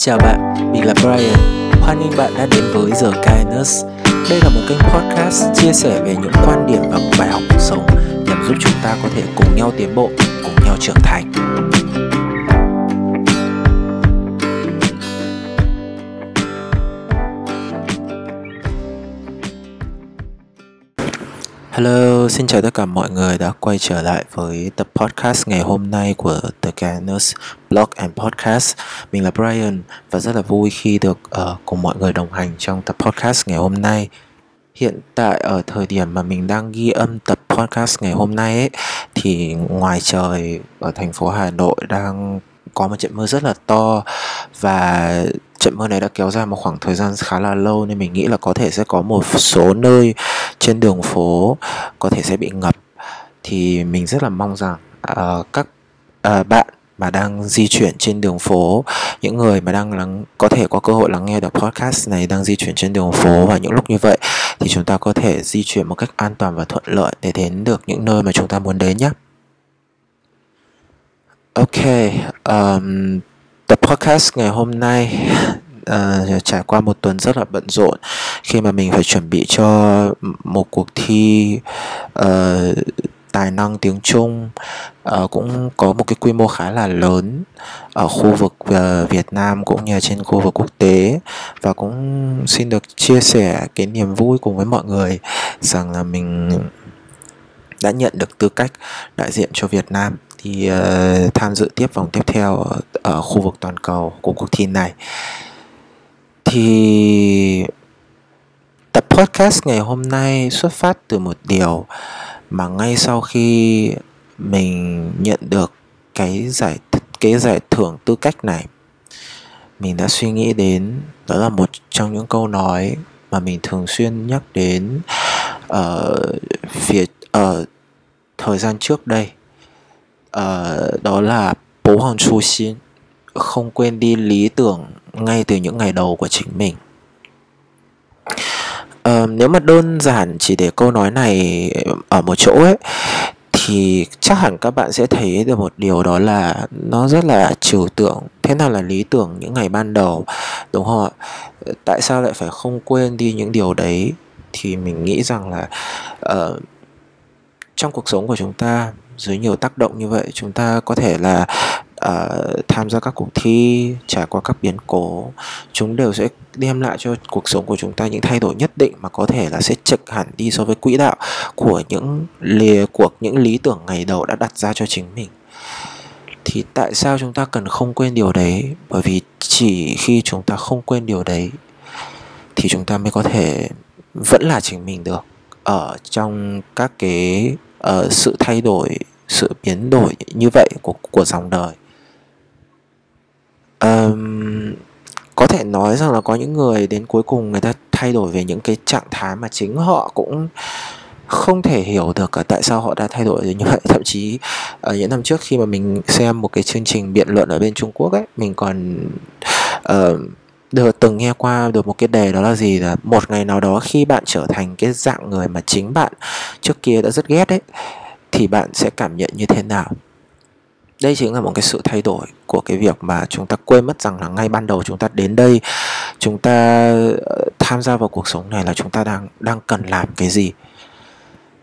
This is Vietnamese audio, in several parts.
Chào bạn, mình là Brian. Hoan nghênh bạn đã đến với The Kindness. Đây là một kênh podcast chia sẻ về những quan điểm và bài học cuộc sống nhằm giúp chúng ta có thể cùng nhau tiến bộ, cùng nhau trưởng thành. Hello, xin chào tất cả mọi người đã quay trở lại với tập podcast ngày hôm nay của The Canus Blog and Podcast. Mình là Brian và rất là vui khi được uh, cùng mọi người đồng hành trong tập podcast ngày hôm nay. Hiện tại ở thời điểm mà mình đang ghi âm tập podcast ngày hôm nay ấy, thì ngoài trời ở thành phố Hà Nội đang có một trận mưa rất là to và trận mưa này đã kéo dài một khoảng thời gian khá là lâu nên mình nghĩ là có thể sẽ có một số nơi trên đường phố có thể sẽ bị ngập thì mình rất là mong rằng uh, các uh, bạn mà đang di chuyển trên đường phố những người mà đang lắng có thể có cơ hội lắng nghe được podcast này đang di chuyển trên đường phố và những lúc như vậy thì chúng ta có thể di chuyển một cách an toàn và thuận lợi để đến được những nơi mà chúng ta muốn đến nhé. Ok, um, tập podcast ngày hôm nay uh, trải qua một tuần rất là bận rộn khi mà mình phải chuẩn bị cho một cuộc thi uh, tài năng tiếng Trung uh, cũng có một cái quy mô khá là lớn ở khu vực uh, Việt Nam cũng như trên khu vực quốc tế. Và cũng xin được chia sẻ cái niềm vui cùng với mọi người rằng là mình đã nhận được tư cách đại diện cho Việt Nam thì uh, tham dự tiếp vòng tiếp theo ở, ở khu vực toàn cầu của cuộc thi này. Thì podcast ngày hôm nay xuất phát từ một điều mà ngay sau khi mình nhận được cái giải cái giải thưởng tư cách này mình đã suy nghĩ đến đó là một trong những câu nói mà mình thường xuyên nhắc đến ở phía ở thời gian trước đây. Uh, đó là bố hoàng chu xin không quên đi lý tưởng ngay từ những ngày đầu của chính mình uh, nếu mà đơn giản chỉ để câu nói này ờ, ở một chỗ ấy thì chắc hẳn các bạn sẽ thấy được một điều đó là nó rất là trừu tượng thế nào là lý tưởng những ngày ban đầu đúng không ạ? Tại sao lại phải không quên đi những điều đấy? Thì mình nghĩ rằng là uh, trong cuộc sống của chúng ta dưới nhiều tác động như vậy chúng ta có thể là uh, tham gia các cuộc thi trải qua các biến cố chúng đều sẽ đem lại cho cuộc sống của chúng ta những thay đổi nhất định mà có thể là sẽ chệch hẳn đi so với quỹ đạo của những lìa cuộc những lý tưởng ngày đầu đã đặt ra cho chính mình. Thì tại sao chúng ta cần không quên điều đấy? Bởi vì chỉ khi chúng ta không quên điều đấy thì chúng ta mới có thể vẫn là chính mình được. Ở trong các cái uh, sự thay đổi sự biến đổi như vậy của của dòng đời um, có thể nói rằng là có những người đến cuối cùng người ta thay đổi về những cái trạng thái mà chính họ cũng không thể hiểu được cả tại sao họ đã thay đổi như vậy. Thậm chí ở những năm trước khi mà mình xem một cái chương trình biện luận ở bên Trung Quốc ấy mình còn uh, được từng nghe qua được một cái đề đó là gì là một ngày nào đó khi bạn trở thành cái dạng người mà chính bạn trước kia đã rất ghét ấy thì bạn sẽ cảm nhận như thế nào? Đây chính là một cái sự thay đổi của cái việc mà chúng ta quên mất rằng là ngay ban đầu chúng ta đến đây, chúng ta ờ, tham gia vào cuộc sống này là chúng ta đang đang cần làm cái gì.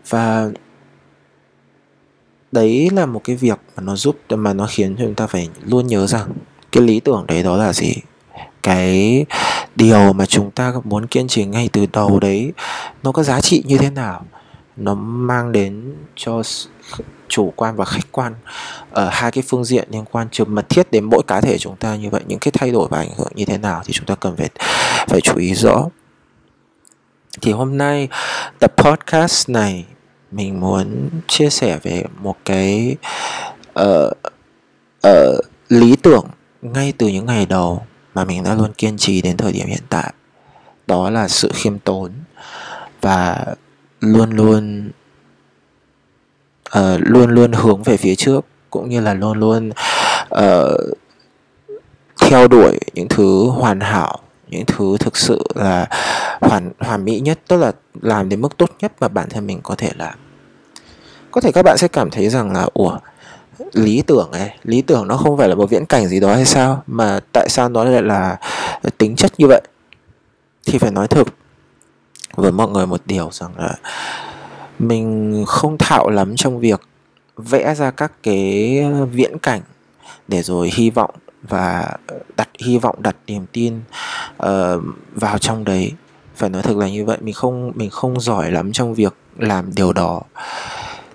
Và đấy là một cái việc mà nó giúp, mà nó khiến chúng ta phải luôn nhớ rằng cái lý tưởng đấy đó là gì? Cái điều mà chúng ta muốn kiên trì ngay từ đầu đấy, nó có giá trị như thế nào? Nó mang đến cho chủ quan và khách quan ở hai cái phương diện liên quan. Trực mật thiết đến mỗi cá thể chúng ta như vậy những cái thay đổi và ảnh hưởng như thế nào thì chúng ta cần phải phải chú ý rõ. Thì hôm nay tập podcast này mình muốn chia sẻ về một cái uh, uh, lý tưởng ngay từ những ngày đầu mà mình đã luôn kiên trì đến thời điểm hiện tại. Đó là sự khiêm tốn và luôn luôn uh, luôn luôn hướng về phía trước cũng như là luôn luôn uh, theo đuổi những thứ hoàn hảo những thứ thực sự là hoàn hoàn mỹ nhất tức là làm đến mức tốt nhất mà bản thân mình có thể làm. Có thể các bạn sẽ cảm thấy rằng là ủa lý tưởng ấy lý tưởng nó không phải là một viễn cảnh gì đó hay sao? Mà tại sao nó lại là tính chất như vậy? Thì phải nói thực với mọi người một điều rằng là mình không thạo lắm trong việc vẽ ra các cái ờ, viễn cảnh để rồi hy vọng và đặt hy vọng đặt niềm tin uh, vào trong đấy. Phải nói thật là như vậy mình không mình không giỏi lắm trong việc làm điều đó.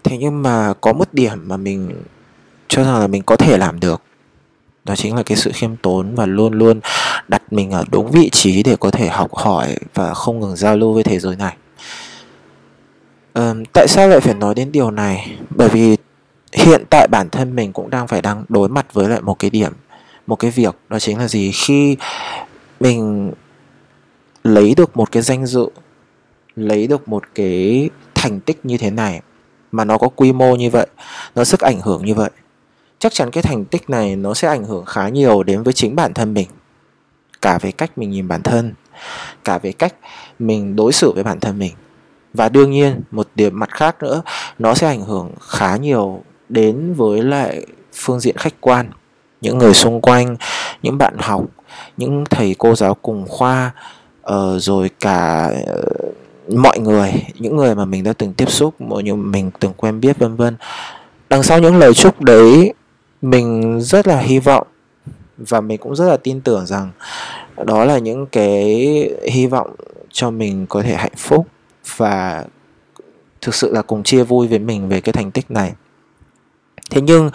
Thế nhưng mà có một điểm mà mình cho rằng là mình có thể làm được. Đó chính là cái sự khiêm tốn và luôn luôn đặt mình ở đúng vị trí để có thể học hỏi và không ngừng giao lưu với thế giới này tại sao lại phải nói đến điều này? Bởi vì hiện tại bản thân mình cũng đang phải đang đối mặt với lại một cái điểm, một cái việc, đó chính là gì? Khi mình lấy được một cái danh dự, lấy được một cái thành tích như thế này, mà nó có quy mô như vậy, nó sức ảnh hưởng như vậy, chắc chắn cái thành tích này nó sẽ ảnh hưởng khá nhiều đến với chính bản thân mình, cả về cách mình nhìn bản thân, cả về cách mình đối xử với bản thân mình và đương nhiên một điểm mặt khác nữa nó sẽ ảnh hưởng khá nhiều đến với lại phương diện khách quan. Những người xung quanh những bạn học những thầy cô giáo cùng khoa uh, rồi cả uh, mọi người những người mà mình đã từng tiếp xúc mọi người mình từng quen biết vân vân. Đằng sau những lời chúc đấy mình rất là hy vọng và mình cũng rất là tin tưởng rằng đó là những cái hy vọng cho mình có thể hạnh phúc và thực sự là cùng chia vui với mình về cái thành tích này. Thế nhưng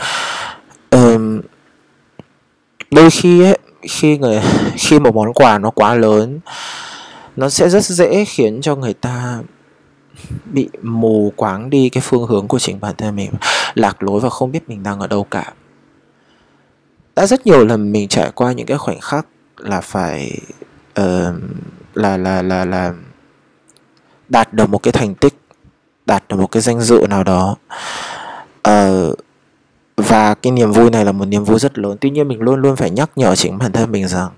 um, đôi khi ấy khi người khi một món quà nó quá lớn nó sẽ rất dễ khiến cho người ta bị mù quáng đi cái phương hướng của chính bản thân mình lạc lối và không biết mình đang ở đâu cả. Đã rất nhiều lần mình trải qua những cái khoảnh khắc là phải uh, là là là là đạt được một cái thành tích đạt được một cái danh dự nào đó. Uh, và cái niềm vui này là một niềm vui rất lớn. Tuy nhiên mình luôn luôn phải nhắc nhở chính bản thân mình rằng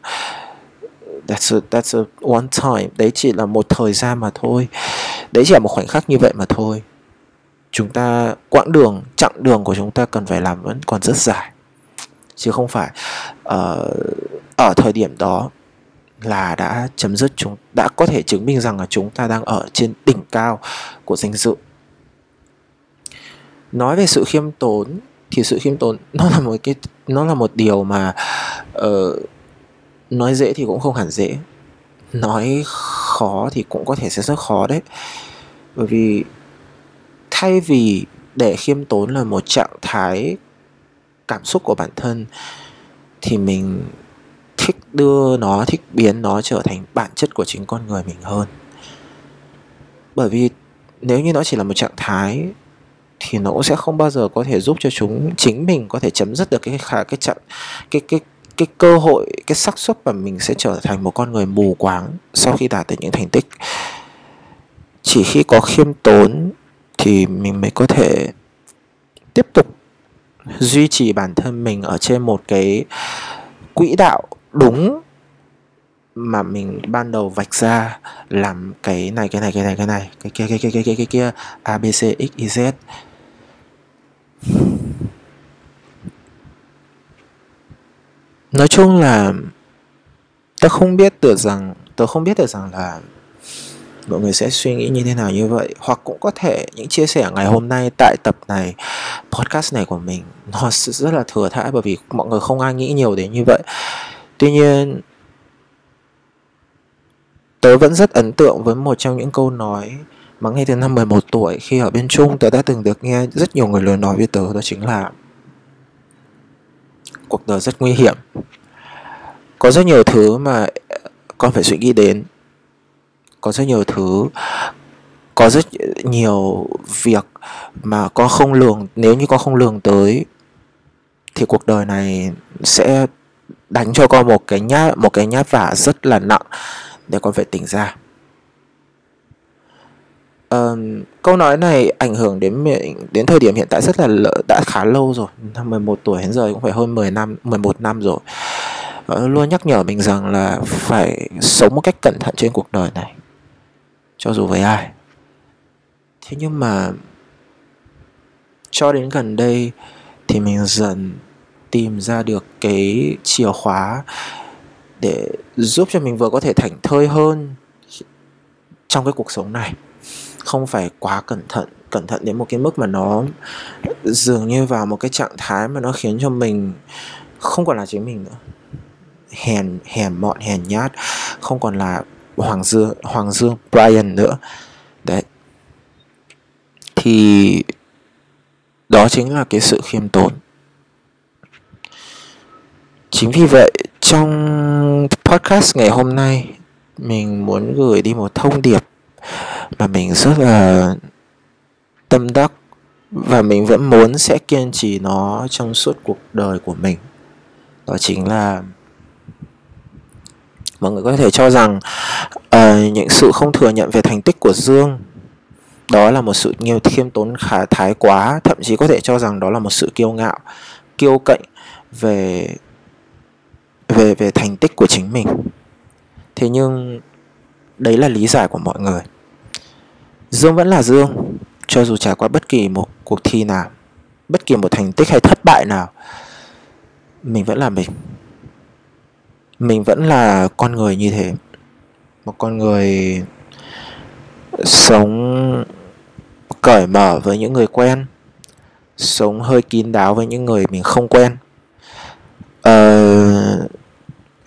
that's a, that's a one time. Đấy chỉ là một thời gian mà thôi. Đấy chỉ là một khoảnh khắc như vậy mà thôi. Chúng ta quãng đường chặng đường của chúng ta cần phải làm vẫn còn rất dài. Chứ không phải uh, ở thời điểm đó là đã chấm dứt chúng đã có thể chứng minh rằng là chúng ta đang ở trên đỉnh cao của danh dự. Nói về sự khiêm tốn thì sự khiêm tốn nó là một cái nó là một điều mà uh, nói dễ thì cũng không hẳn dễ. Nói khó thì cũng có thể sẽ rất khó đấy. Bởi vì thay vì để khiêm tốn là một trạng thái cảm xúc của bản thân thì mình thích đưa nó, thích biến nó trở thành bản chất của chính con người mình hơn. Bởi vì nếu như nó chỉ là một trạng thái, thì nó cũng sẽ không bao giờ có thể giúp cho chúng, chính mình có thể chấm dứt được cái khả, cái chặng cái cái cái cơ hội, cái xác suất mà mình sẽ trở thành một con người mù quáng sau khi đạt được những thành tích. Chỉ khi có khiêm tốn thì mình mới có thể tiếp tục duy trì bản thân mình ở trên một cái quỹ đạo đúng mà mình ban đầu vạch ra làm cái này cái này cái này cái này, cái kia cái kia cái kia cái kia, a, b, c, x, y, z. Nói chung là tớ không biết được rằng, tớ không biết được rằng là mọi người sẽ suy nghĩ như thế nào như vậy. Hoặc cũng có thể những chia sẻ ngày hôm nay tại tập này, podcast này của mình, nó rất là thừa thãi bởi vì mọi người không ai nghĩ nhiều đến như vậy tuy nhiên, tớ vẫn rất ấn tượng với một trong những câu nói mà ngay từ năm 11 tuổi khi ở bên Trung tớ đã từng được nghe rất nhiều người lớn nói với tớ, đó chính là cuộc đời rất nguy hiểm. Có rất nhiều thứ mà con phải suy nghĩ đến. Có rất nhiều thứ, có rất nhiều việc mà con không lường, nếu như con không lường tới, thì cuộc đời này sẽ đánh cho con một cái nhát một cái nhát vả rất là nặng để con phải tỉnh ra. Um, câu nói này ảnh hưởng đến đến thời điểm hiện tại rất là lỡ, đã khá lâu rồi năm 11 tuổi đến giờ cũng phải hơn 10 năm 11 năm rồi. Và luôn nhắc nhở mình rằng là phải sống một cách cẩn thận trên cuộc đời này cho dù với ai. Thế nhưng mà cho đến gần đây thì mình dần tìm ra được cái chìa khóa để giúp cho mình vừa có thể thảnh thơi hơn trong cái cuộc sống này. Không phải quá cẩn thận cẩn thận đến một cái mức mà nó dường như vào một cái trạng thái mà nó khiến cho mình không còn là chính mình nữa. Hèn hèn mọn, hèn nhát, không còn là hoàng dương hoàng dương brian nữa. Đấy. Thì đó chính là cái sự khiêm tốn chính vì vậy trong podcast ngày hôm nay mình muốn gửi đi một thông điệp mà mình rất là tâm đắc và mình vẫn muốn sẽ kiên trì nó trong suốt cuộc đời của mình. Đó chính là mọi người có thể cho rằng uh, những sự không thừa nhận về thành tích của dương đó là một sự nhiều khiêm tốn khá thái quá thậm chí có thể cho rằng đó là một sự kiêu ngạo kiêu cạnh về về về thành tích của chính mình. Thế nhưng đấy là lý giải của mọi người. Dương vẫn là dương cho dù trải qua bất kỳ một cuộc thi nào bất kỳ một thành tích hay thất bại nào mình vẫn là mình. Mình vẫn là con người như thế. Một con người sống cởi mở với những người quen sống hơi kín đáo với những người mình không quen. Ờ,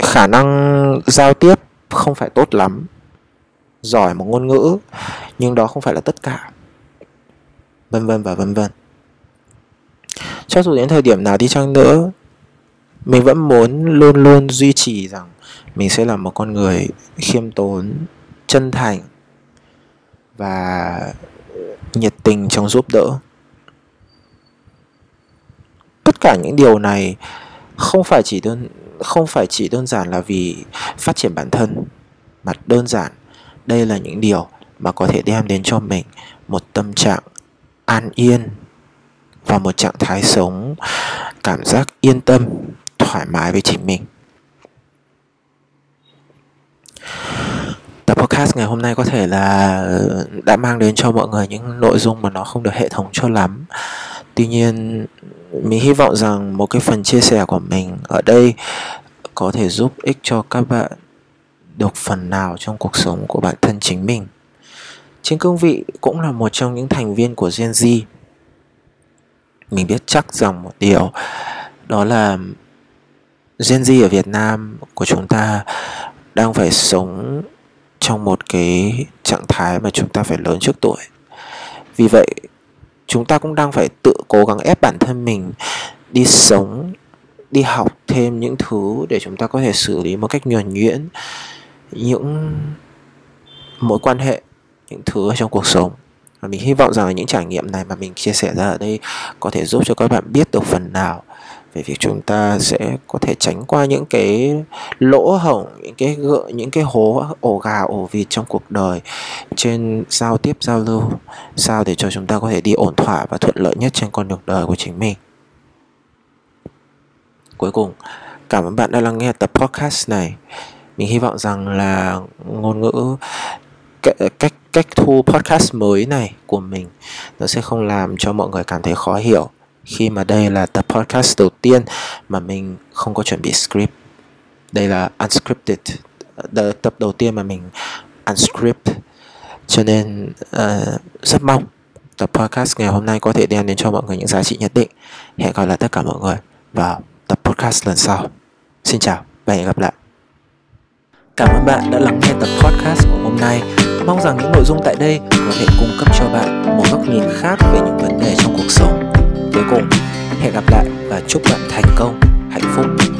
khả năng giao tiếp không phải tốt lắm. Giỏi một ngôn ngữ, nhưng đó không phải là tất cả. Vân vân và vân vân. Cho dù đến thời điểm nào đi chăng nữa, mình vẫn muốn luôn luôn duy trì rằng mình sẽ là một con người khiêm tốn, chân thành và nhiệt tình trong giúp đỡ. Tất cả những điều này không phải chỉ đơn không phải chỉ đơn giản là vì phát triển bản thân, mà đơn giản đây là những điều mà có thể đem đến cho mình một tâm trạng an yên và một trạng thái sống, cảm giác yên tâm, thoải mái với chính mình. Tập podcast ngày hôm nay có thể là đã mang đến cho mọi người những nội dung mà nó không được hệ thống cho lắm tuy nhiên, mình hy vọng rằng một cái phần chia sẻ của mình ở đây có thể giúp ích cho các bạn được phần nào trong cuộc sống của bản thân chính mình. Trên cương vị cũng là một trong những thành viên của Gen Z, mình biết chắc rằng một điều, đó là Gen Z ở Việt Nam của chúng ta đang phải sống trong một cái trạng thái mà chúng ta phải lớn trước tuổi. Vì vậy chúng ta cũng đang phải tự cố gắng ép bản thân mình đi sống, đi học thêm những thứ để chúng ta có thể xử lý một cách nhuần nhuyễn những mối quan hệ, những thứ ở trong cuộc sống. Và mình hy vọng rằng là những trải nghiệm này mà mình chia sẻ ra ở đây có thể giúp cho các bạn biết được phần nào về việc chúng ta sẽ có thể tránh qua những cái lỗ hổng, những cái gợ, những cái hố, ổ gà, ổ vịt trong cuộc đời trên giao tiếp, giao lưu, sao để cho chúng ta có thể đi ổn thỏa và thuận lợi nhất trên con đường đời của chính mình. Cuối cùng, cảm ơn bạn đã lắng nghe tập podcast này. Mình hy vọng rằng là ngôn ngữ cách cách thu podcast mới này của mình, nó sẽ không làm cho mọi người cảm thấy khó hiểu khi mà đây là tập podcast đầu tiên mà mình không có chuẩn bị script. Đây là unscripted Đợt tập đầu tiên mà mình unscript. Cho nên uh, rất mong tập podcast ngày hôm nay có thể đem đến cho mọi người những giá trị nhất định. Hẹn gặp lại tất cả mọi người vào tập podcast lần sau. Xin chào và hẹn gặp lại. Cảm ơn bạn đã lắng nghe tập podcast của hôm nay. Mong rằng những nội dung tại đây có thể cung cấp cho bạn một góc nhìn khác về những vấn đề trong cuộc sống. Cuối cùng, hẹn gặp lại và chúc bạn thành công, hạnh phúc.